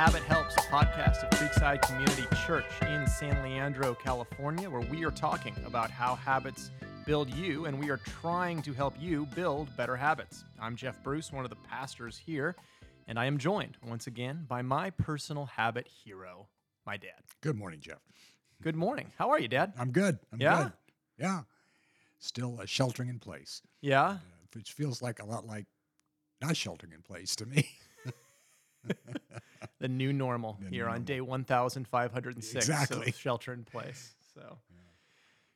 Habit Helps, a podcast of Creekside Community Church in San Leandro, California, where we are talking about how habits build you, and we are trying to help you build better habits. I'm Jeff Bruce, one of the pastors here, and I am joined once again by my personal habit hero, my dad. Good morning, Jeff. Good morning. How are you, Dad? I'm good. I'm Yeah? good. Yeah. Still uh, sheltering in place, Yeah? uh, which feels like a lot like not sheltering in place to me. The new normal The here new on day 1506 Exactly. shelter in place. So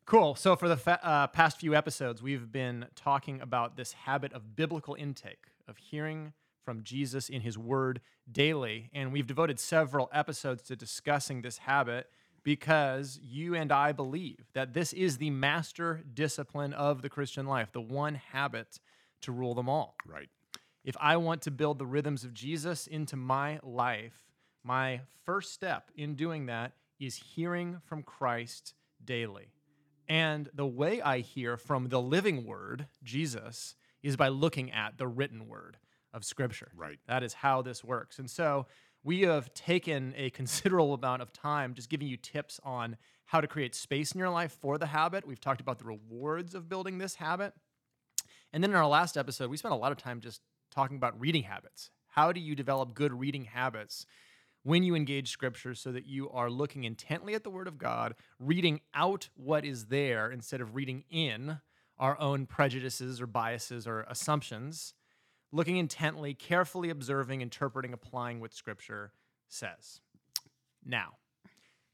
cool. So for the fa- uh, past few episodes, we've been talking about this habit of biblical intake, of hearing from Jesus in his word daily. And we've devoted several episodes to discussing this habit because you and I believe that this is the master discipline of the Christian life, the one habit to rule them all right. If I want to build the rhythms of Jesus into my life, my first step in doing that is hearing from Christ daily. And the way I hear from the living word, Jesus, is by looking at the written word of Scripture. Right. That is how this works. And so we have taken a considerable amount of time just giving you tips on how to create space in your life for the habit. We've talked about the rewards of building this habit. And then in our last episode, we spent a lot of time just talking about reading habits. How do you develop good reading habits when you engage scripture so that you are looking intently at the word of God, reading out what is there instead of reading in our own prejudices or biases or assumptions, looking intently, carefully observing, interpreting, applying what scripture says. Now,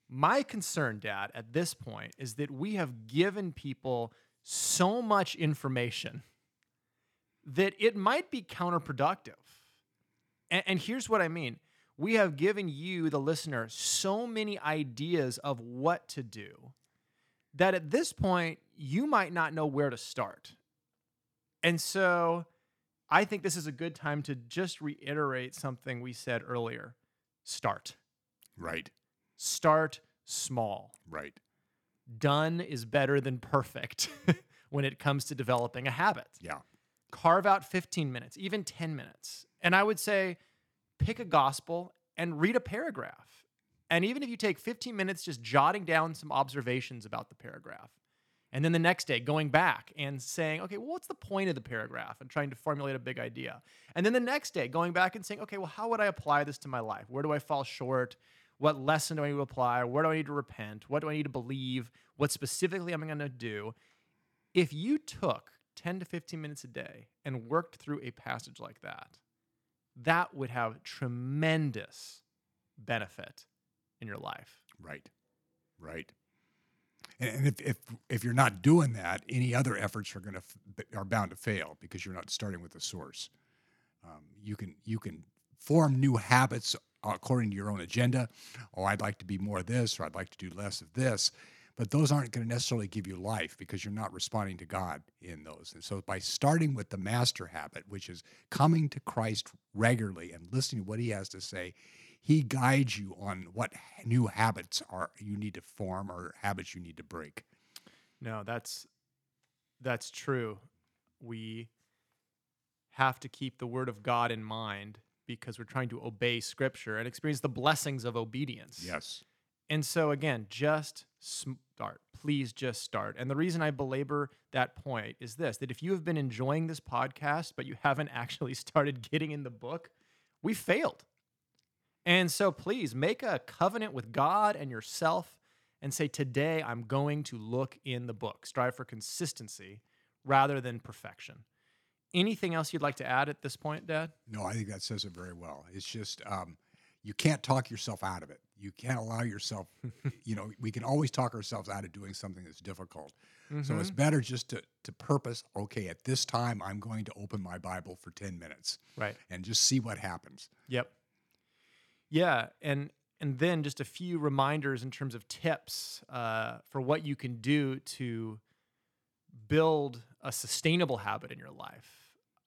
my concern, Dad, at this point is that we have given people so much information that it might be counterproductive. And, and here's what I mean we have given you, the listener, so many ideas of what to do that at this point, you might not know where to start. And so I think this is a good time to just reiterate something we said earlier start. Right. Start small. Right. Done is better than perfect when it comes to developing a habit Yeah. Carve out 15 minutes, even 10 minutes. And I would say pick a gospel and read a paragraph. And even if you take 15 minutes just jotting down some observations about the paragraph, and then the next day going back and saying, okay, well, what's the point of the paragraph and trying to formulate a big idea. And then the next day going back and saying, okay, well, how would I apply this to my life? Where do I fall short? What lesson do I need to apply? Where do I need to repent? What do I need to believe? What specifically am I going to do? if you took 10 to 15 minutes a day and worked through a passage like that, that would have tremendous benefit in your life. Right. Right. And, if, if if you're not doing that, any other efforts are going to are bound to fail because you're not starting with the source. Um, you can you can form new habits according to your own agenda. Oh, I'd like to be more of this, or I'd like to do less of this. But those aren't going to necessarily give you life because you're not responding to God in those. And so, by starting with the master habit, which is coming to Christ regularly and listening to what He has to say, He guides you on what new habits are you need to form or habits you need to break. No, that's that's true. We have to keep the word of God in mind because we're trying to obey scripture and experience the blessings of obedience. Yes. And so, again, just start. Please just start. And the reason I belabor that point is this that if you have been enjoying this podcast, but you haven't actually started getting in the book, we failed. And so, please make a covenant with God and yourself and say, Today I'm going to look in the book. Strive for consistency rather than perfection. Anything else you'd like to add at this point, Dad? No, I think that says it very well. It's just um, you can't talk yourself out of it. You can't allow yourself, you know, we can always talk ourselves out of doing something that's difficult. So it's better just to, to purpose, okay, at this time, I'm going to open my Bible for 10 minutes Right. and just see what happens. Yep. Yeah, and and then just a few reminders in terms of tips uh, for what you can do to build a sustainable habit in your life.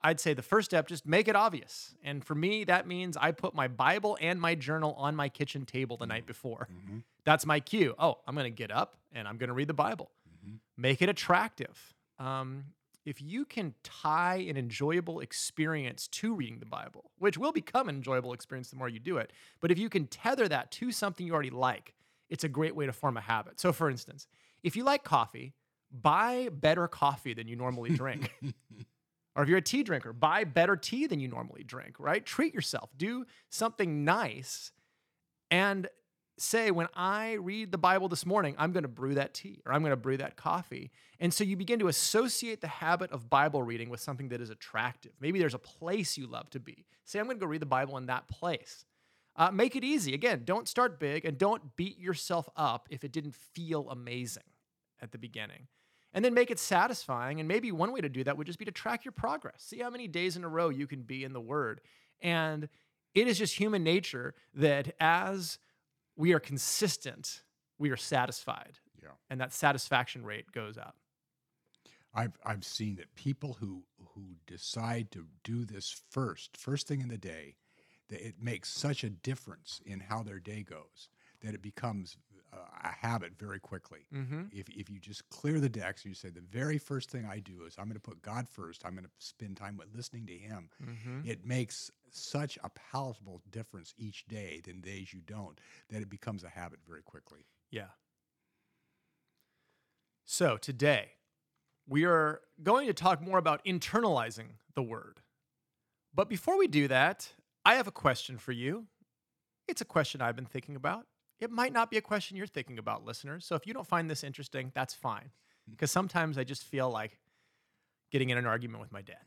I'd say the first step, just make it obvious. And for me, that means I put my Bible and my journal on my kitchen table the night mm-hmm. before. Mm-hmm. That's my cue. Oh, I'm going to get up and I'm going to read the Bible. Mm-hmm. Make it attractive. Um, if you can tie an enjoyable experience to reading the Bible, which will become an enjoyable experience the more you do it, but if you can tether that to something you already like, it's a great way to form a habit. So, for instance, if you like coffee, buy better coffee than you normally drink. or if you're a tea drinker, buy better tea than you normally drink, right? Treat yourself, do something nice, and say, when I read the Bible this morning, I'm going to brew that tea or I'm going to brew that coffee. And so you begin to associate the habit of Bible reading with something that is attractive. Maybe there's a place you love to be. Say, I'm going to go read the Bible in that place. Uh, make it easy. Again, don't start big and don't beat yourself up if it didn't feel amazing at the beginning. And then make it satisfying. And maybe one way to do that would just be to track your progress. See how many days in a row you can be in the Word. And it is just human nature that as we are consistent, we are satisfied. Yeah. And that satisfaction rate goes up. I've I've seen that people who who decide to do this first, first thing in the day, that it makes such a difference in how their day goes that it becomes a habit very quickly. Mm-hmm. If, if you just clear the decks and you say the very first thing I do is I'm going to put God first. I'm going to spend time with listening to Him. Mm-hmm. It makes such a palatable difference each day than days you don't that it becomes a habit very quickly. Yeah. So today, we are going to talk more about internalizing the word. But before we do that, I have a question for you. It's a question I've been thinking about. It might not be a question you're thinking about, listeners. So if you don't find this interesting, that's fine. Mm. Because sometimes I just feel like getting in an argument with my dad.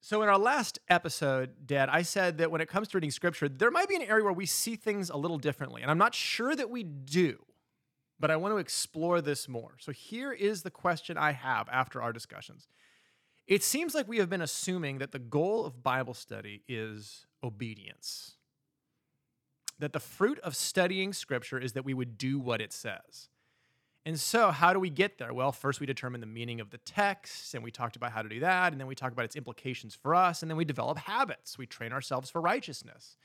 So, in our last episode, Dad, I said that when it comes to reading scripture, there might be an area where we see things a little differently. And I'm not sure that we do, but I want to explore this more. So, here is the question I have after our discussions. It seems like we have been assuming that the goal of Bible study is obedience, that the fruit of studying scripture is that we would do what it says. And so, how do we get there? Well, first we determine the meaning of the text, and we talked about how to do that, and then we talk about its implications for us, and then we develop habits. We train ourselves for righteousness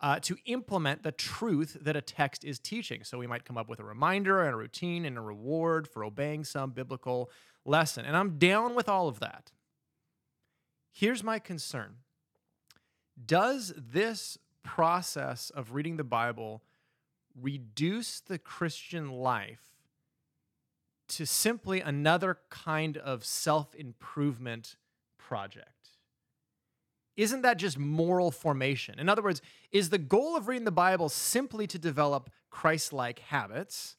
uh, to implement the truth that a text is teaching. So, we might come up with a reminder and a routine and a reward for obeying some biblical lesson. And I'm down with all of that. Here's my concern Does this process of reading the Bible reduce the Christian life? to simply another kind of self improvement project? Isn't that just moral formation? In other words, is the goal of reading the Bible simply to develop Christ like habits?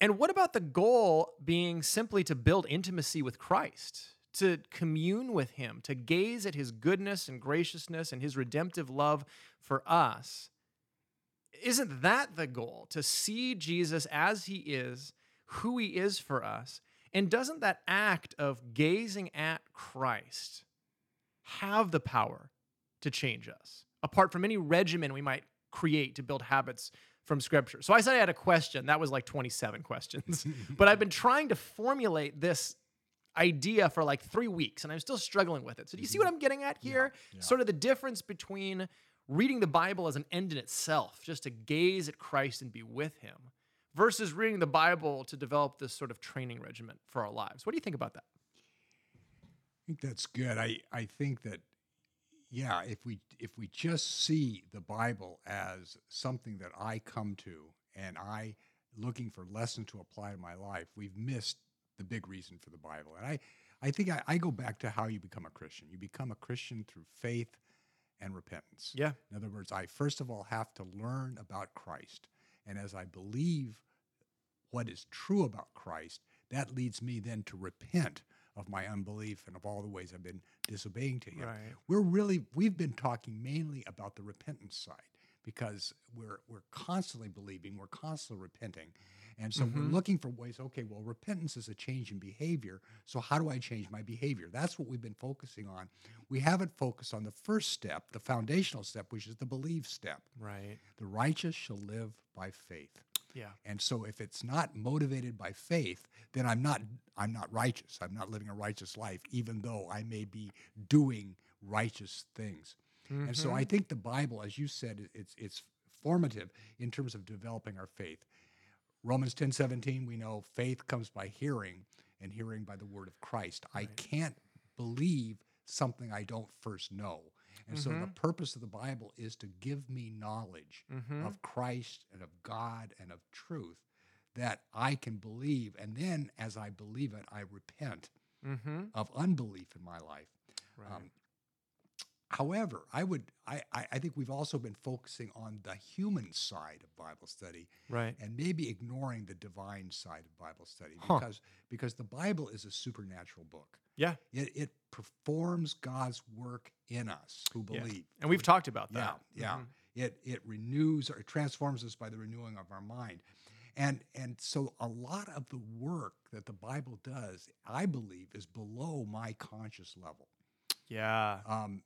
And what about the goal being simply to build intimacy with Christ, to commune with Him, to gaze at His goodness and graciousness and His redemptive love for us? Isn't that the goal? To see Jesus as He is who he is for us. And doesn't that act of gazing at Christ have the power to change us, apart from any regimen we might create to build habits from Scripture? So I said I had a question. That was like 27 questions. but I've been trying to formulate this idea for like three weeks, and I'm still struggling with it. So do you see what mm-hmm. I'm getting at here? Yeah, yeah. Sort of the difference between reading the Bible as an end in itself, just to gaze at Christ and be with him versus reading the Bible to develop this sort of training regiment for our lives. What do you think about that? I think that's good. I, I think that yeah, if we if we just see the Bible as something that I come to and I looking for lessons to apply to my life, we've missed the big reason for the Bible. And I, I think I, I go back to how you become a Christian. You become a Christian through faith and repentance. Yeah. In other words, I first of all have to learn about Christ. And as I believe what is true about Christ, that leads me then to repent of my unbelief and of all the ways I've been disobeying to him. Right. We're really we've been talking mainly about the repentance side because we're we're constantly believing, we're constantly repenting. And so Mhm. we're looking for ways, okay, well, repentance is a change in behavior. So how do I change my behavior? That's what we've been focusing on. We haven't focused on the first step, the foundational step, which is the believe step. Right. The righteous shall live by faith. Yeah. And so if it's not motivated by faith, then I'm not I'm not righteous. I'm not living a righteous life even though I may be doing righteous things. And so. I think the Bible as you said it's it's formative in terms of developing our faith. Romans 10:17 we know faith comes by hearing and hearing by the word of Christ. I can't believe something I don't first know. And so the Mhm. purpose of the Bible is to give me knowledge Mm-hmm. of Christ and of God and of truth that I can believe. And then as I believe it, I repent Mm-hmm. of unbelief in my life. Right. Um, however, I would I, I think we've also been focusing on the human side of Bible study right. and maybe ignoring the divine side of Bible study Huh. because because the Bible is a supernatural book. Yeah. It it performs God's work in us who Yeah. believe. And we've talked about Yeah, that. yeah. Mhm. It it renews or it transforms us by the renewing of our mind. And and so a lot of the work that the Bible does, I believe, is below my conscious level. Yeah. Um,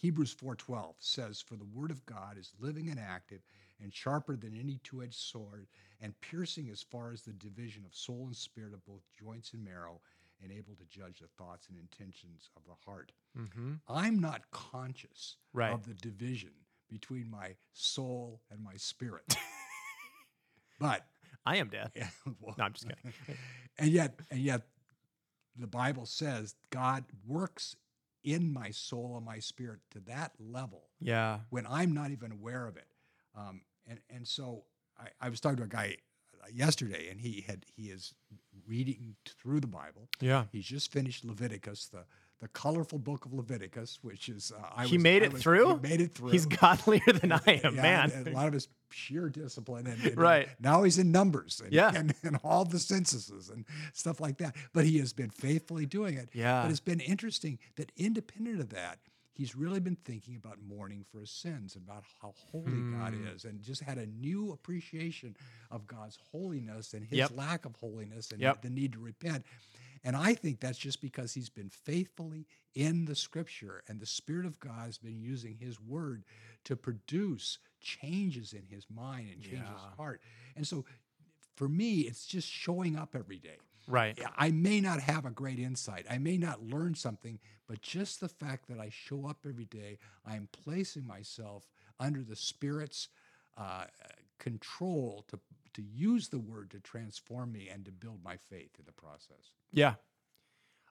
Hebrews 4:12 says, "For the word of God is living and active, and sharper than any two-edged sword, and piercing as far as the division of soul and spirit of both joints and marrow, and able to judge the thoughts and intentions of the heart." Mm-hmm. I'm not conscious Right. of the division between my soul and my spirit. but I am dead. yeah, well, No, I'm just kidding. and yet, and yet, the Bible says God works in my soul and my spirit to that level Yeah. when I'm not even aware of it. Um, and and so I, I was talking to a guy uh, yesterday, and he had he is reading through the Bible. Yeah. He's just finished Leviticus, the the colorful book of Leviticus, which is uh, I He was- made it was- through? He made it through. He's godlier than I am, Yeah, man. and A lot of his pure discipline, and, and Right. now he's in numbers, and, Yeah. and, and all the censuses and stuff like that. But he has been faithfully doing it. Yeah. But it's been interesting that independent of that, he's really been thinking about mourning for his sins and about how holy God Hmm. is, and just had a new appreciation of God's holiness and his Yep. lack of holiness and Yep. the need to repent. And I think that's just because he's been faithfully in the scripture and the Spirit of God has been using his word to produce changes in his mind and change his heart. And so for me, it's just showing up every day. Right. I may not have a great insight. I may not learn something, but just the fact that I show up every day, I am placing myself under the Spirit's uh, control to to use the word to transform me and to build my faith in the process. Yeah.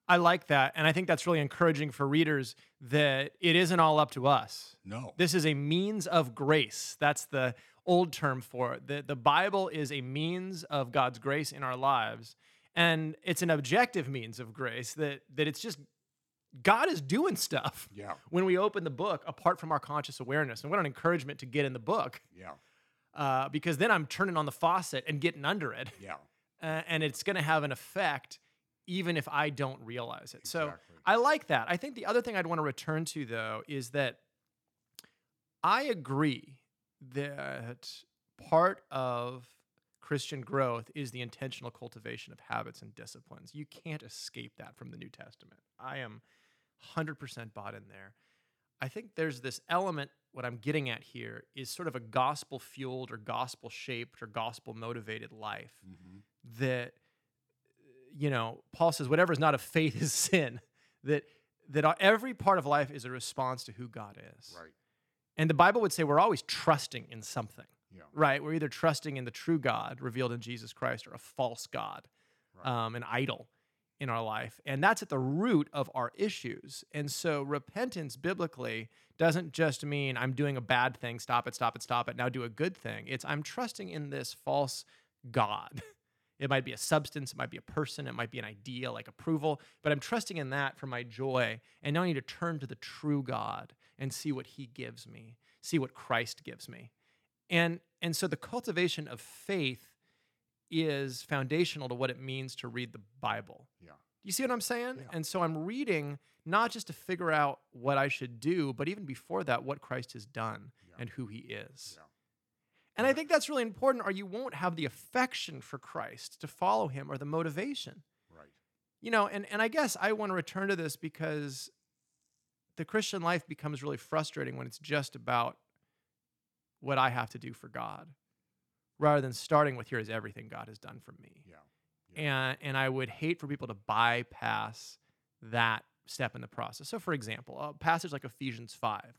I like that. And I think that's really encouraging for readers that it isn't all up to us. No. This is a means of grace. That's the old term for it. The, the Bible is a means of God's grace in our lives. And it's an objective means of grace that, that it's just God is doing stuff yeah. when we open the book apart from our conscious awareness. And what an encouragement to get in the book Yeah. Uh, because then I'm turning on the faucet and getting under it. Yeah. uh, and it's going to have an effect even if I don't realize it. So I like that. I think the other thing I'd want to return to though is that I agree that part of Christian growth is the intentional cultivation of habits and disciplines. You can't escape that from the New Testament. I am 100% bought in there. I think there's this element, what I'm getting at here is sort of a gospel fueled or gospel shaped or gospel motivated life Mhm. that you know paul says whatever is not of faith is sin that that every part of life is a response to who god is Right. and the bible would say we're always trusting in something Yeah. right we're either trusting in the true god revealed in jesus christ or a false god Right. um, an idol in our life and that's at the root of our issues. And so repentance biblically doesn't just mean i'm doing a bad thing stop it stop it stop it now do a good thing. It's i'm trusting in this false god. It might be a substance it might be a person it might be an idea like approval but i'm trusting in that for my joy and now i need to turn to the true god and see what he gives me see what christ gives me. And and so the cultivation of faith is foundational to what it means to read the bible Yeah. you see what I'm saying? Yeah. And so I'm reading not just to figure out what I should do, but even before that, what Christ has done Yeah. and who he is. Yeah. And I think that's really important, or you won't have the affection for Christ to follow him or the motivation. Right. You know, and, and I guess I want to return to this because the Christian life becomes really frustrating when it's just about what I have to do for God rather than starting with here is everything God has done for me Yeah. and and I would hate for people to bypass that step in the process. So, for example, a passage like Ephesians five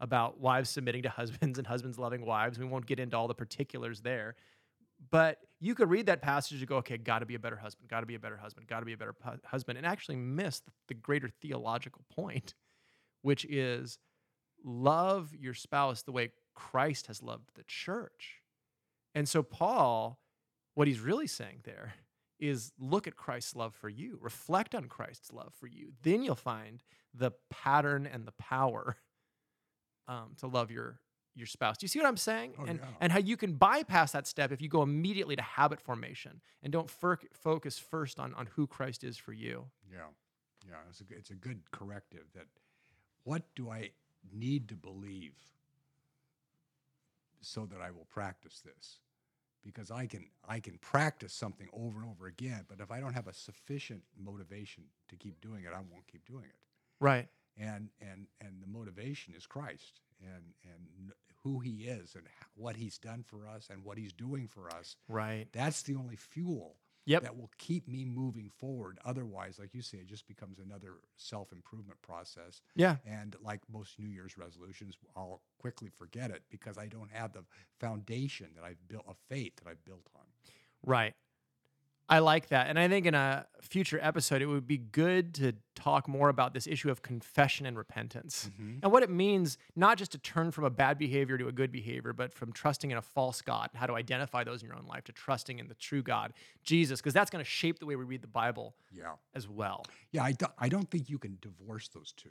about wives submitting to husbands and husbands loving wives. We won't get into all the particulars there, But you could read that passage and go, okay, got to be a better husband, got to be a better husband, got to be a better pu- husband, and actually miss the greater theological point, which is love your spouse the way Christ has loved the church. And so, Paul, what he's really saying there is look at Christ's love for you, reflect on Christ's love for you. Then you'll find the pattern and the power um, to love your your spouse. Do you see what I'm saying? Oh, and yeah. and how you can bypass that step if you go immediately to habit formation and don't fir- focus first on on who Christ is for you. Yeah, yeah. It's a, it's a good corrective. That what do I need to believe so that I will practice this? Because I can I can practice something over and over again, but if I don't have a sufficient motivation to keep doing it, I won't keep doing it. Right. And and and the motivation is Christ and and who He is and what He's done for us and what He's doing for us. Right. That's the only fuel Yep. that will keep me moving forward. Otherwise, like you say, it just becomes another self improvement process. Yeah. And like most New Year's resolutions, I'll quickly forget it because I don't have the foundation that I've built, a faith that I've built on. Right. I like that. And I think in a future episode, it would be good to talk more about this issue of confession and repentance mm-hmm. and what it means, not just to turn from a bad behavior to a good behavior, but from trusting in a false God, how to identify those in your own life, to trusting in the true God, Jesus, because that's going to shape the way we read the Bible Yeah. as well. Yeah. I, do, I don't think you can divorce those two.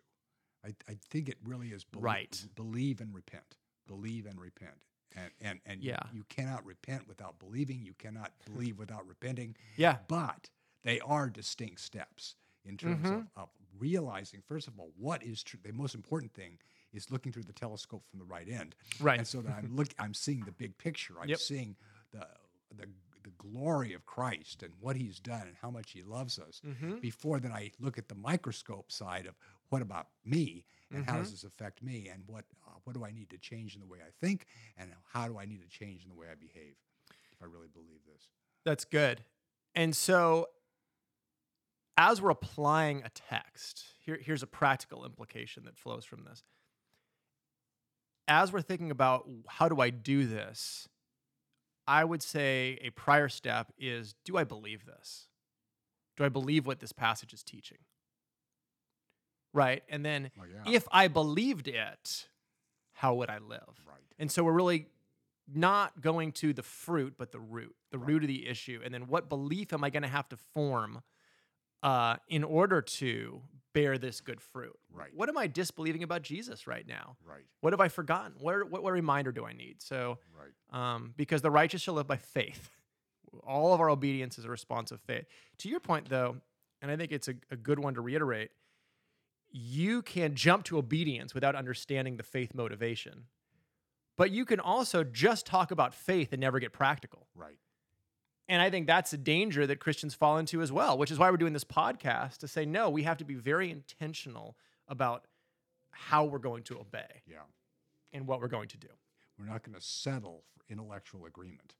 I, I think it really is belie- Right. believe and repent. Believe and repent. And, and, and you- you cannot repent without believing. You cannot believe without repenting. Yeah. but they are distinct steps in terms Mm-hmm. of, of realizing first of all what is true the most important thing is looking through the telescope from the right end Right. and so that i'm look i'm seeing the big picture i'm Yep. seeing the the the glory of Christ and what he's done and how much he loves us Mm-hmm. before then I look at the microscope side of what about me and how Mm-hmm. does this affect me and what uh, what do I need to change in the way I think and how do I need to change in the way I behave if I really believe this That's good. And so, as we're applying a text, here, here's a practical implication that flows from this. As we're thinking about how do I do this, I would say a prior step is do I believe this? Do I believe what this passage is teaching? Right? And then oh yeah if I believed it, how would I live? right And so we're really not going to the fruit, but the root, the Right. root of the issue. And then what belief am I going to have to form uh, in order to bear this good fruit? Right. What am I disbelieving about Jesus right now? right What have I forgotten? What, are, what, what reminder do I need? So, right um, because the righteous shall live by faith. All of our obedience is a response of faith. To your point, though, and I think it's a, a good one to reiterate, you can jump to obedience without understanding the faith motivation. But you can also just talk about faith and never get practical. right And I think that's a danger that Christians fall into as well, which is why we're doing this podcast to say, no, we have to be very intentional about how we're going to obey yeah and what we're going to do. we're not going to settle for intellectual agreement.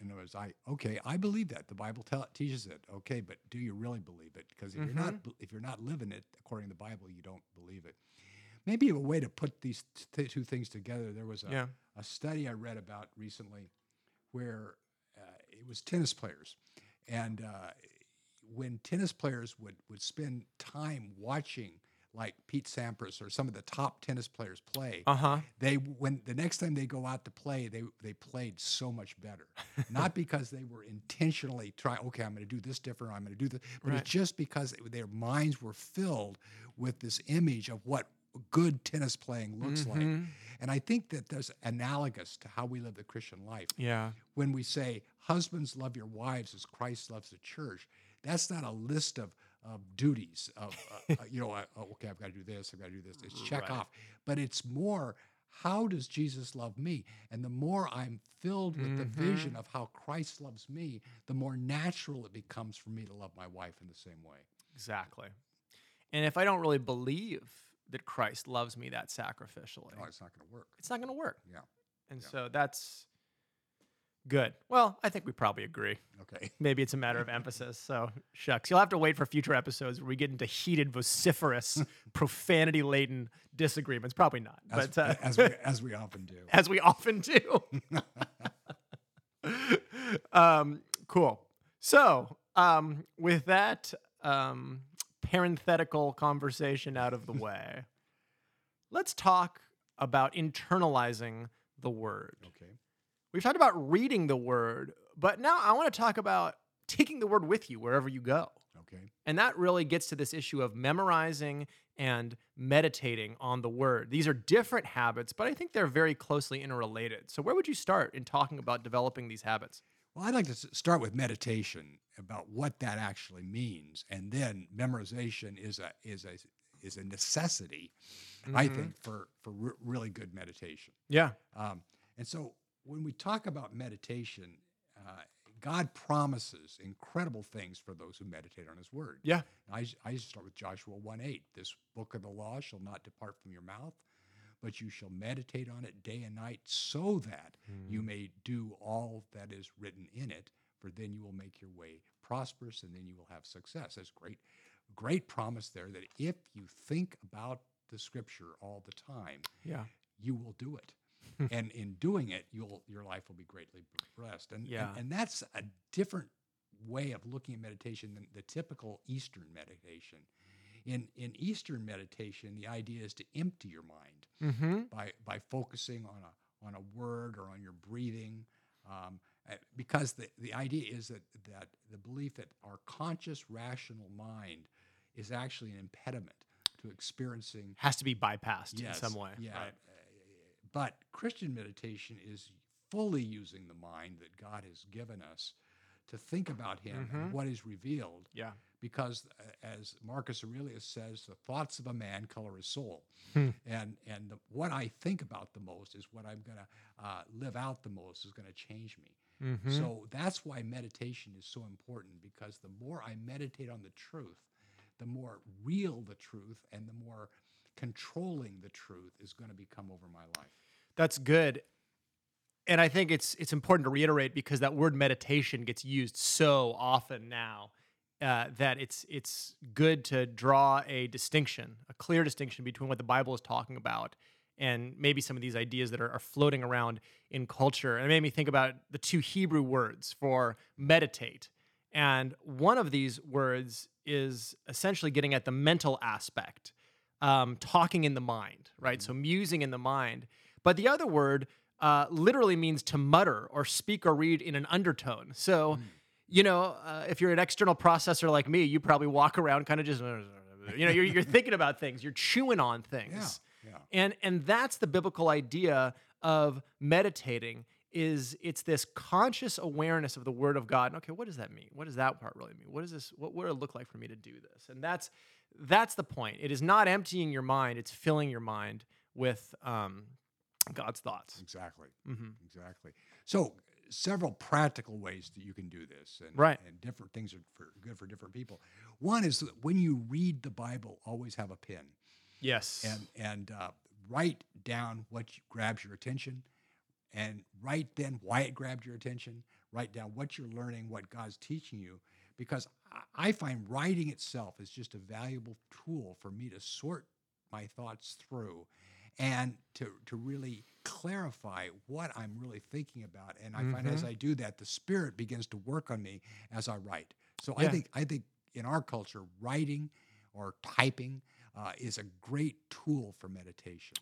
In other words, I okay, I believe that the Bible tell, teaches it. Okay, but do you really believe it? Because if you're Mm-hmm. not if you're not living it according to the Bible, you don't believe it. Maybe a way to put these t- two things together. There was a, Yeah. a study I read about recently where uh, it was tennis players, and uh, when tennis players would would spend time watching like Pete Sampras or some of the top tennis players play, Uh huh. they when the next time they go out to play they they played so much better not because they were intentionally trying okay i'm going to do this different i'm going to do this but Right. it's just because it- their minds were filled with this image of what good tennis playing looks like Mhm. and i think that there's analogous to how we live the christian life Yeah. when we say husbands love your wives as christ loves the church that's not a list of, of duties of uh, uh, you know oh, okay i've got to do this i've got to do this it's check Right. off but it's more how does jesus love me and the more i'm filled with the vision of how christ loves me the more natural it becomes for me to love my wife in the same way Exactly. And if I don't really believe that Christ loves me that sacrificially, oh it's not going to work it's not going to work. yeah And Yeah. so that's good. Well, I think we probably agree. okay Maybe it's a matter of emphasis. So, shucks. You'll have to wait for future episodes where we get into heated, vociferous, profanity laden disagreements. Probably not, as, but uh, as, we, as we often do as we often do. um, cool. So, um, with that um, parenthetical conversation out of the way, let's talk about internalizing the word. Okay. We've talked about reading the word, but now I want to talk about taking the word with you wherever you go. Okay. And that really gets to this issue of memorizing and meditating on the word. These are different habits, but I think they're very closely interrelated. So, where would you start in talking about developing these habits? Well, I'd like to start with meditation about what that actually means, and then memorization is a is a is a necessity, I Mhm. think, for for re- really good meditation. Yeah. Um, and so when we talk about meditation, uh, God promises incredible things for those who meditate on His Word. Yeah. I start with Joshua 1 8. This book of the law shall not depart from your mouth, but you shall meditate on it day and night, so that you may do all that is written in it, for then you will make your way prosperous and then you will have success. That's great, great promise there that if you think about the scripture all the time, Yeah. you will do it. and in doing it, you'll your life will be greatly blessed. And, and- Yeah. and that's a different way of looking at meditation than the typical Eastern meditation. In in Eastern meditation, the idea is to empty your mind Mm-hmm. by by focusing on a on a word or on your breathing, um, uh, because the the idea is that that the belief that our conscious rational mind is actually an impediment to experiencing Has to be bypassed in some way. yeah. Right. But Christian meditation is fully using the mind that God has given us to think about Him Mhm. and what is revealed. Yeah. Because, as Marcus Aurelius says, the thoughts of a man color his soul, Hmm. and and the, what I think about the most is what I'm going to uh, live out the most is going to change me. Mm-hmm. So that's why meditation is so important because the more I meditate on the truth, the more real the truth and the more controlling the truth is going to become over my life. That's good. And I think it's it's important to reiterate because that word meditation gets used so often now uh, that it's it's good to draw a distinction, a clear distinction between what the Bible is talking about and maybe some of these ideas that are, are floating around in culture. And it made me think about the two Hebrew words for meditate. And one of these words is essentially getting at the mental aspect, um, talking in the mind, right? So musing in the mind. But the other word uh, literally means to mutter or speak or read in an undertone. So, you know, uh, if you're an external processor like me, you probably walk around kind of just, you know, you're, you're thinking about things, you're chewing on things. Yeah, yeah. And and that's the biblical idea of meditating is it's this conscious awareness of the word of God. And okay, what does that mean? What does that part really mean? What does this what would it look like for me to do this? And that's that's the point. It is not emptying your mind, it's filling your mind with um, God's thoughts. Exactly. hmm Exactly. So, several practical ways that you can do this, and, Right. and different things are for, good for different people. One is that when you read the Bible, always have a pen. Yes. and and uh, write down what grabs your attention, and write then why it grabbed your attention. Write down what you're learning, what God's teaching you, because I- find writing itself is just a valuable tool for me to sort my thoughts through, and to to really clarify what I'm really thinking about. And I find as Mhm. I do that, the Spirit begins to work on me as I write. So Yeah. I think I think in our culture, writing or typing uh, is a great tool for meditation.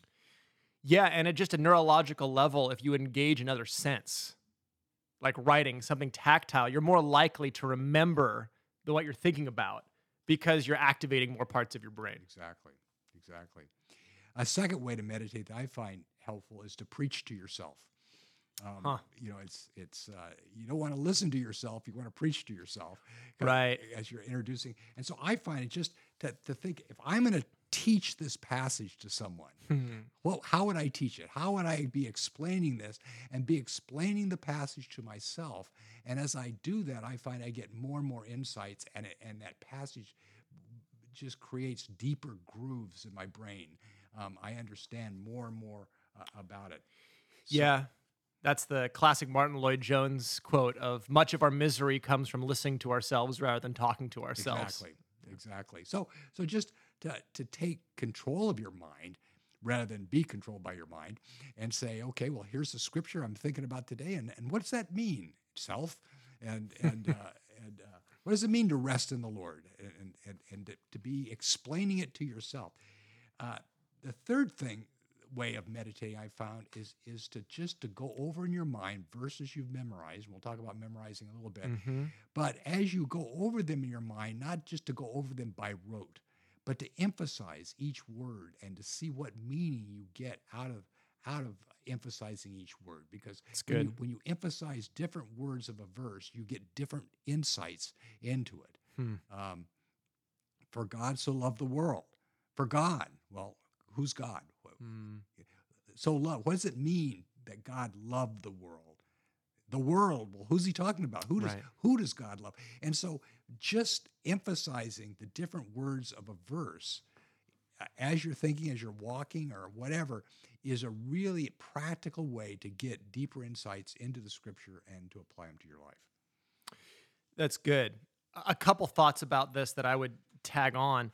Yeah, and at just a neurological level, if you engage another sense, like writing something tactile, you're more likely to remember the, what you're thinking about because you're activating more parts of your brain. Exactly, exactly. A second way to meditate that I find helpful is to preach to yourself. Um, Huh. You know, it's it's uh, you don't want to listen to yourself; you want to preach to yourself, Right. As you're introducing, and so I find it just to, to think if I'm going to teach this passage to someone, well, how would I teach it? How would I be explaining this and be explaining the passage to myself? And as I do that, I find I get more and more insights, and it, and that passage just creates deeper grooves in my brain. Um, I understand more and more uh, about it. So- yeah. That's the classic Martyn Lloyd-Jones quote of much of our misery comes from listening to ourselves rather than talking to ourselves. Exactly. Exactly. So so just to to take control of your mind, rather than be controlled by your mind and say, okay, well, here's the scripture I'm thinking about today, and, and what does that mean, self? And and uh, and uh, what does it mean to rest in the Lord and and and to, be explaining it to yourself? Uh, the third thing way of meditating I found is is to just to go over in your mind verses you've memorized. We'll talk about memorizing a little bit. Mm-hmm. But as you go over them in your mind, not just to go over them by rote, but to emphasize each word and to see what meaning you get out of out of emphasizing each word because when you, when you emphasize different words of a verse you get different insights into it. Hmm. um, for god so loved the world. For god. Well who's god? Wh- Mm. so love what does it mean that god loved the world the world well who's he talking about who does Right. who does god love and so just emphasizing the different words of a verse as you're thinking as you're walking or whatever is a really practical way to get deeper insights into the scripture and to apply them to your life That's good. A couple thoughts about this that I would tag on.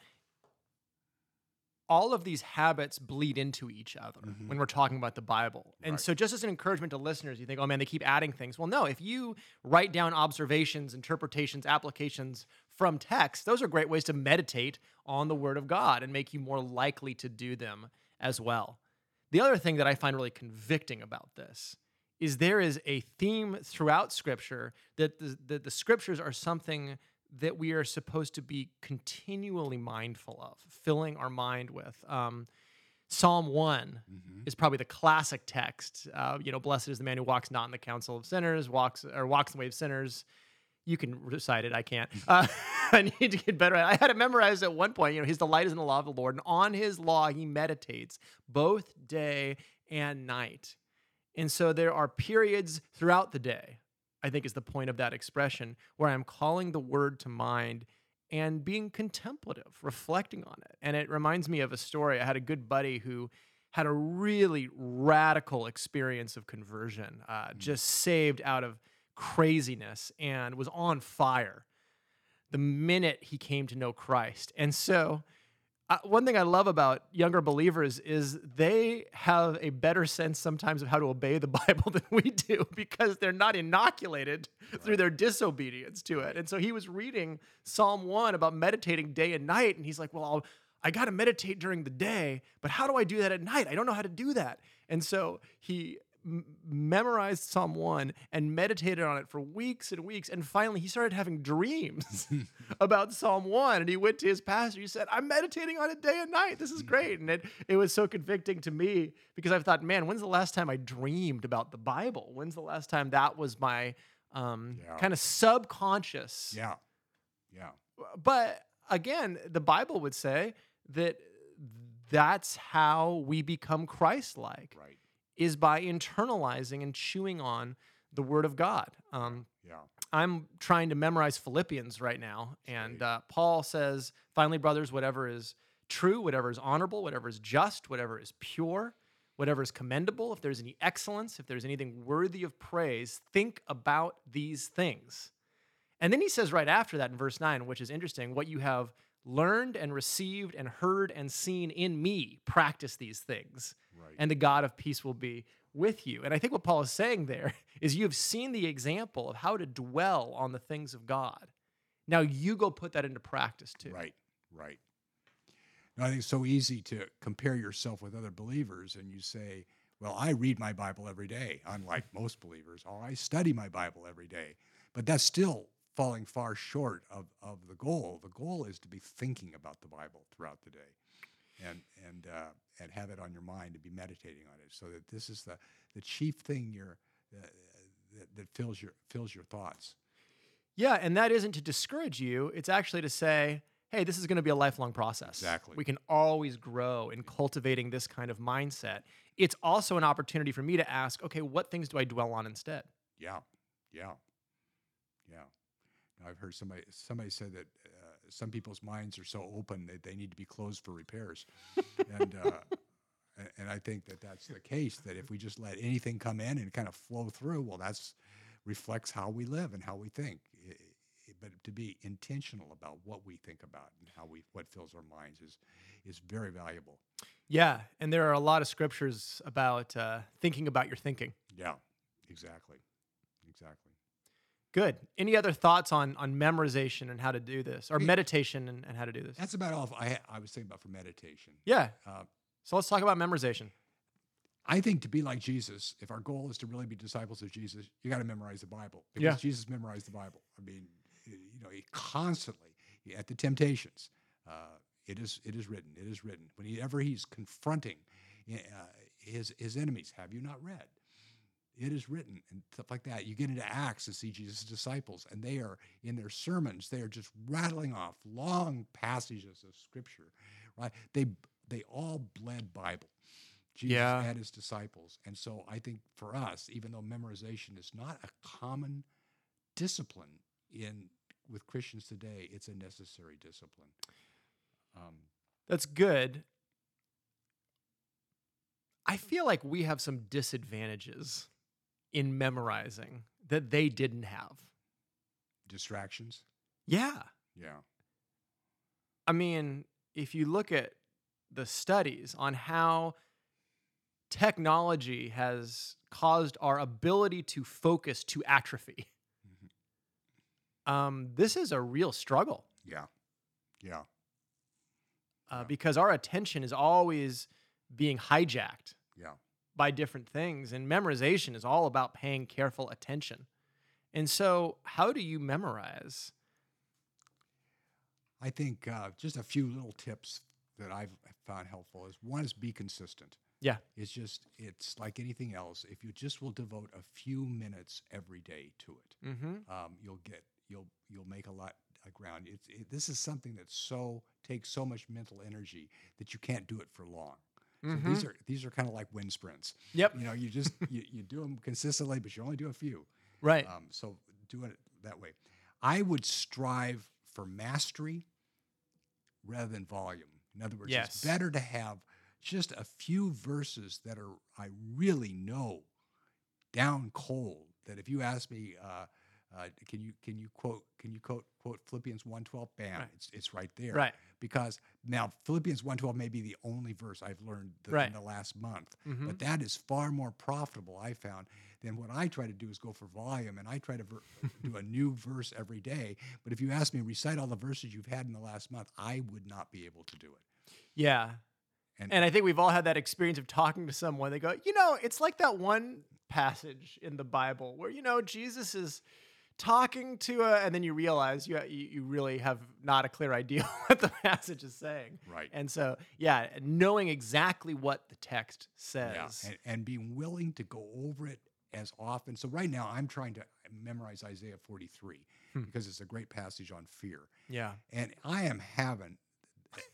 All of these habits bleed into each other Mhm. when we're talking about the Bible. And Right. so, just as an encouragement to listeners, you think, oh man, they keep adding things. Well, no, if you write down observations, interpretations, applications from text, those are great ways to meditate on the Word of God and make you more likely to do them as well. The other thing that I find really convicting about this is there is a theme throughout Scripture that the, that the Scriptures are something that we are supposed to be continually mindful of, filling our mind with. Um, Psalm 1 is probably the classic text. Uh, you know, blessed is the man who walks not in the counsel of sinners, walks or walks in the way of sinners. You can recite it. I can't. Uh, I need to get better. I had it memorized at one point. You know, his delight is in the law of the Lord, and on his law he meditates both day and night. And so there are periods throughout the day, I think is the point of that expression, where I'm calling the word to mind and being contemplative, reflecting on it. And it reminds me of a story. I had a good buddy who had a really radical experience of conversion, uh, just saved out of craziness and was on fire the minute he came to know Christ. And so, uh, one thing I love about younger believers is they have a better sense sometimes of how to obey the Bible than we do because they're not inoculated through their disobedience to it. And so he was reading Psalm 1 about meditating day and night. And he's like, Well, I'll, I got to meditate during the day, but how do I do that at night? I don't know how to do that. And so he m- memorized Psalm 1 and meditated on it for weeks and weeks. And finally, he started having dreams about Psalm 1. And he went to his pastor. He said, I'm meditating on it day and night. This is great. And it, it was so convicting to me because I thought, man, when's the last time I dreamed about the Bible? When's the last time that was my um, Yeah. kind of subconscious? yeah yeah But again, the Bible would say that that's how we become Christ like right is by internalizing and chewing on the word of God. Um, yeah I'm trying to memorize Philippians right now. And uh, Paul says, finally, brothers, whatever is true, whatever is honorable, whatever is just, whatever is pure, whatever is commendable, if there's any excellence, if there's anything worthy of praise, think about these things. And then he says right after that in verse 9, which is interesting, what you have learned and received and heard and seen in me, practice these things right and the God of peace will be with you. And I think what Paul is saying there is you have seen the example of how to dwell on the things of God. Now you go put that into practice too. Right, right. No, I think it's so easy to compare yourself with other believers and you say, well, I read my Bible every day, unlike most believers, or I study my Bible every day. But that's still falling far short of, of the goal. The goal is to be thinking about the Bible throughout the day and, and, uh, and have it on your mind and be meditating on it so that this is the, the chief thing you're, uh, that, that fills, your, fills your thoughts. Yeah, and that isn't to discourage you, it's actually to say, hey, this is going to be a lifelong process. Exactly. We can always grow in cultivating this kind of mindset. It's also an opportunity for me to ask, okay, what things do I dwell on instead? Yeah, yeah, yeah. I've heard somebody somebody said that uh, some people's minds are so open that they need to be closed for repairs, and uh, and I think that that's the case. That if we just let anything come in and kind of flow through, well, that's reflects how we live and how we think. I- I- But to be intentional about what we think about and how we what fills our minds is is very valuable. Yeah, and there are a lot of scriptures about uh, thinking about your thinking. Yeah, exactly, exactly. Good. Any other thoughts on on memorization and how to do this, or Yeah. meditation and, and how to do this? That's about all I I was thinking about for meditation. Yeah. Uh, So let's talk about memorization. I think to be like Jesus, if our goal is to really be disciples of Jesus, you got to memorize the Bible because Yeah. Jesus memorized the Bible. I mean, you know, he constantly at the temptations. Uh, it is it is written. It is written. Whenever he's confronting uh, his his enemies, have you not read? It is written and stuff like that. You get into Acts and see Jesus' disciples, and they are in their sermons. They are just rattling off long passages of scripture, right? They they all bled Bible. Jesus Yeah. and his disciples. And so I think for us, even though memorization is not a common discipline in with Christians today, it's a necessary discipline. Um, That's good. I feel like we have some disadvantages in memorizing that they didn't have. distractions, Yeah. yeah, I mean, if you look at the studies on how technology has caused our ability to focus to atrophy, Mhm. um, this is a real struggle yeah, yeah, uh, Yeah. because our attention is always being hijacked yeah. By different things, and memorization is all about paying careful attention. And so, how do you memorize? I think uh, just a few little tips that I've found helpful is one is be consistent. Yeah. It's just it's like anything else. If you just will devote a few minutes every day to it, Mm-hmm. um, you'll get you'll you'll make a lot of ground. It's it, this is something that so takes so much mental energy that you can't do it for long. So these are these are kind of like wind sprints. Yep. You know, you just you, you do them consistently, but you only do a few. Right. Um, so doing it that way, I would strive for mastery rather than volume. In other words, Yes. it's better to have just a few verses that are I really know down cold. That if you ask me, uh, uh, can you can you quote can you quote quote Philippians one twelve? Bam, Right. it's it's right there. right. Because now Philippians one twelve may be the only verse I've learned Right. in the last month, Mhm. but that is far more profitable. I found than what I try to do is go for volume, and I try to ver- do a new verse every day. But if you ask me recite all the verses you've had in the last month, I would not be able to do it. Yeah. And- And, I think we've all had that experience of talking to someone. They go, you know, it's like that one passage in the Bible where, you know, Jesus is talking to a, and then you realize you, you you really have not a clear idea what the passage is saying. Right. And so, yeah, knowing exactly what the text Yeah, says. and, and being willing to go over it as often. So right now, I'm trying to memorize Isaiah 43 Hmm. because it's a great passage on fear. yeah. and I am having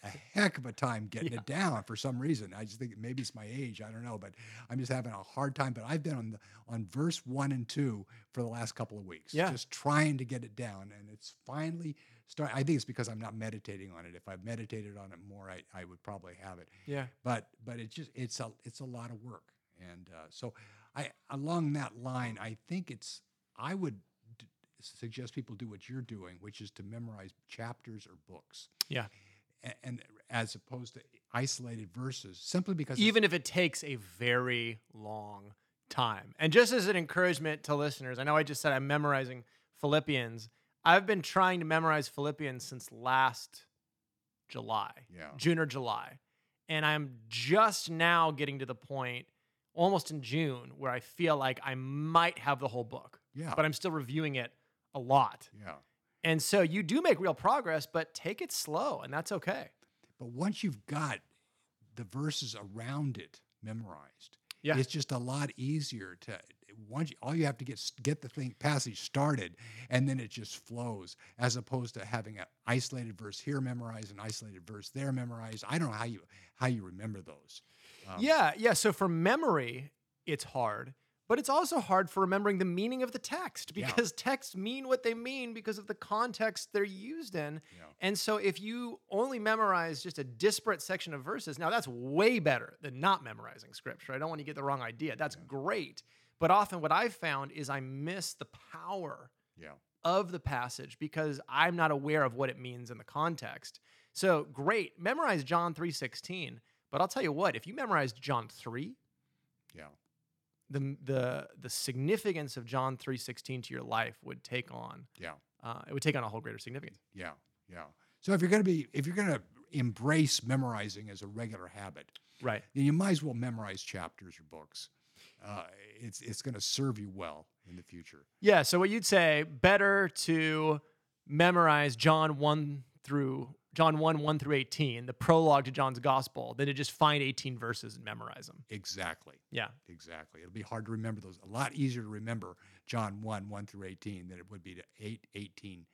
a heck of a time getting Yeah. it down for some reason. I just think maybe it's my age. I don't know, but I'm just having a hard time. But I've been on the, on verse one and two for the last couple of weeks, Yeah. just trying to get it down, and it's finally start. I think it's because I'm not meditating on it. If I meditated on it more, I, I would probably have it. Yeah. But but it just it's a it's a lot of work, and uh, so I along that line, I think it's I would d- suggest people do what you're doing, which is to memorize chapters or books Yeah. And, as opposed to isolated verses, simply because Even if it takes a very long time. And just as an encouragement to listeners, I know I just said I'm memorizing Philippians. I've been trying to memorize Philippians since last July. yeah, June or July. And I'm just now getting to the point, almost in June, where I feel like I might have the whole book, yeah, but I'm still reviewing it a lot. yeah. And so you do make real progress, but take it slow, and that's okay. But once you've got the verses around it memorized, Yeah. it's just a lot easier to once you, all you have to get get the thing passage started, and then it just flows, as opposed to having an isolated verse here memorized, an isolated verse there memorized. I don't know how you how you remember those. Um, yeah, yeah. So for memory, it's hard, but it's also hard for remembering the meaning of the text Yeah. because texts mean what they mean because of the context they're used in. yeah, And so if you only memorize just a disparate section of verses, now that's way better than not memorizing scripture. I don't want you to get the wrong idea. That's great. But often what I've found is I miss the power yeah, of the passage because I'm not aware of what it means in the context. So great, memorize John 3:16, But I'll tell you what, if you memorized John 3, Yeah. The the the significance of John 3:16 to your life would take on Yeah. uh, it would take on a whole greater significance. Yeah. Yeah. So if you're going to be, if you're going to embrace memorizing as a regular habit, Right. then you might as well memorize chapters or books. Uh, it's it's going to serve you well in the future. Yeah, so what you'd say better to memorize John 1 through John 1 1 through 18, the prologue to John's gospel, than to just find 18 verses and memorize them. Exactly. Yeah. Exactly. It'll be hard to remember those. A lot easier to remember John 1, 1 through 18 than it would be to 8, 18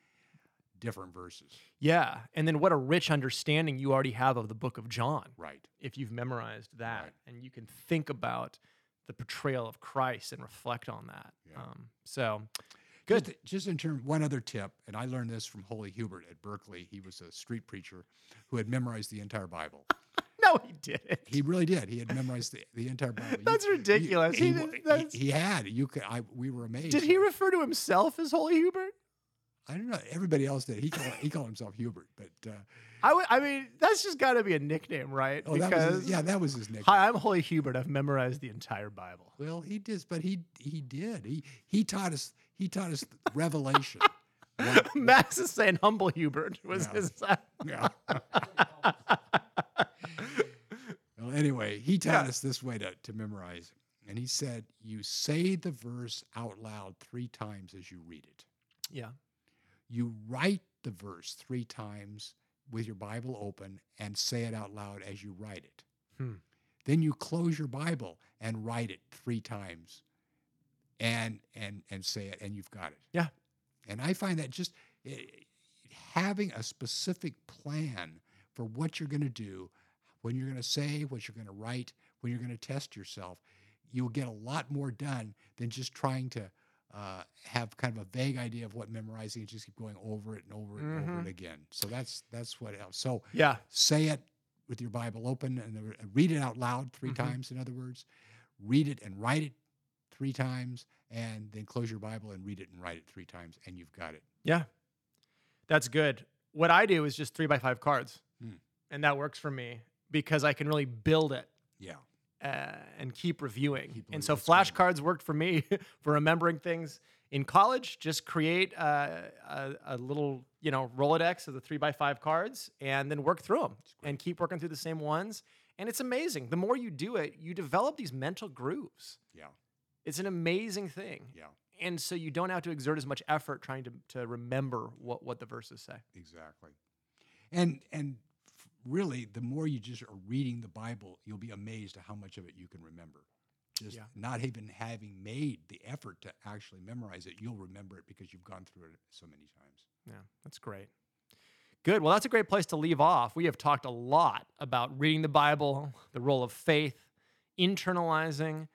different verses. Yeah. And then what a rich understanding you already have of the book of John Right. if you've memorized that Right. and you can think about the portrayal of Christ and reflect on that. Yeah. Um, so good. Just, just in terms, one other tip, and I learned this from Holy Hubert at Berkeley. He was a street preacher who had memorized the entire Bible. no, he didn't. He really did. He had memorized the, the entire Bible. That's ridiculous. He, He that's- he had. You could. I. We were amazed. Did he refer to himself as Holy Hubert? I don't know. Everybody else did. He called. He called himself Hubert, but uh, I would- I mean, that's just got to be a nickname, right? oh, that was his, yeah, that was his nickname. Hi, I'm Holy Hubert. I've memorized the entire Bible. Well, he did, but he he did. He he taught us. He taught us revelation. What- Max is saying humble Hubert was Yeah. his. yeah. well, anyway, he taught Yeah. us this way to, to memorize. And he said, You say the verse out loud three times as you read it. yeah. You write the verse three times with your Bible open and say it out loud as you write it. Hmm. Then you close your Bible and write it three times and and and say it and you've got it. Yeah. And I find that just eh, having a specific plan for what you're going to do, when you're going to say, what you're going to write, when you're going to test yourself, you'll get a lot more done than just trying to uh, have kind of a vague idea of what memorizing and just keep going over it and over it and over Mhm. it again. So that's that's what else. So Yeah. say it with your Bible open and read it out loud 3 Mhm. times. In other words, read it and write it three times, and then close your Bible and read it and write it three times, and you've got it. Yeah. That's good. What I do is just three by five cards. Hmm. And that works for me because I can really build it Yeah. uh, and keep reviewing. Keep and so what's going on. flashcards worked for me for remembering things in college. Just create uh, a, a little, you know, Rolodex of the three by five cards and then work through them and keep working through the same ones. And it's amazing. The more you do it, you develop these mental grooves. Yeah. It's an amazing thing. Yeah. And so you don't have to exert as much effort trying to, to remember what, what the verses say. Exactly. And and really, the more you just are reading the Bible, you'll be amazed at how much of it you can remember. Just Yeah. not even having made the effort to actually memorize it, you'll remember it because you've gone through it so many times. Yeah, that's great. Good. Well, that's a great place to leave off. We have talked a lot about reading the Bible, the role of faith, internalizing.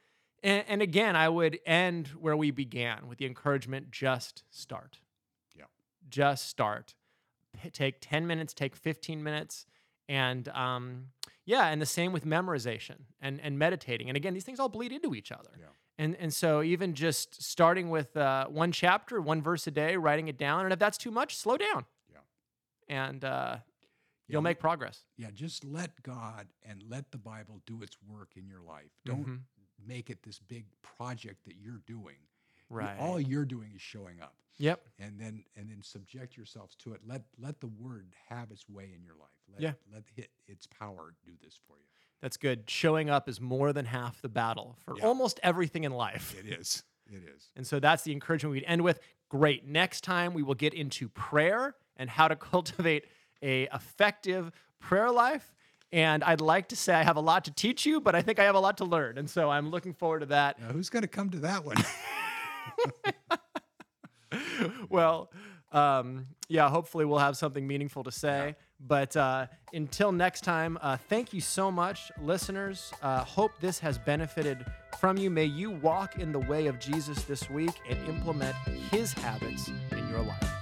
And, and again, I would end where we began with the encouragement just start. Yeah. Just start. P- take 10 minutes, take 15 minutes. And um, yeah, and the same with memorization and, and meditating. And again, these things all bleed into each other. Yeah. And, and so even just starting with uh, one chapter, one verse a day, writing it down, and if that's too much, slow down. Yeah. And uh, you'll make progress. Yeah, just let God and let the Bible do its work in your life. Don't Mhm. Make it this big project that you're doing. You- Right. All you're doing is showing up. Yep. and then and then subject yourselves to it. Let let the word have its way in your life. Let, Yeah. Let it, its power do this for you. That's good. Showing up is more than half the battle for Yeah. almost everything in life. It is. It is. And so that's the encouragement we'd end with. Great. Next time we will get into prayer and how to cultivate a effective prayer life. And I'd like to say I have a lot to teach you, but I think I have a lot to learn. And so I'm looking forward to that. Now, who's going to come to that one? well, um, yeah, hopefully we'll have something meaningful to say. But uh, until next time, uh, thank you so much, listeners. Uh, hope this has benefited from you. May you walk in the way of Jesus this week and implement his habits in your life.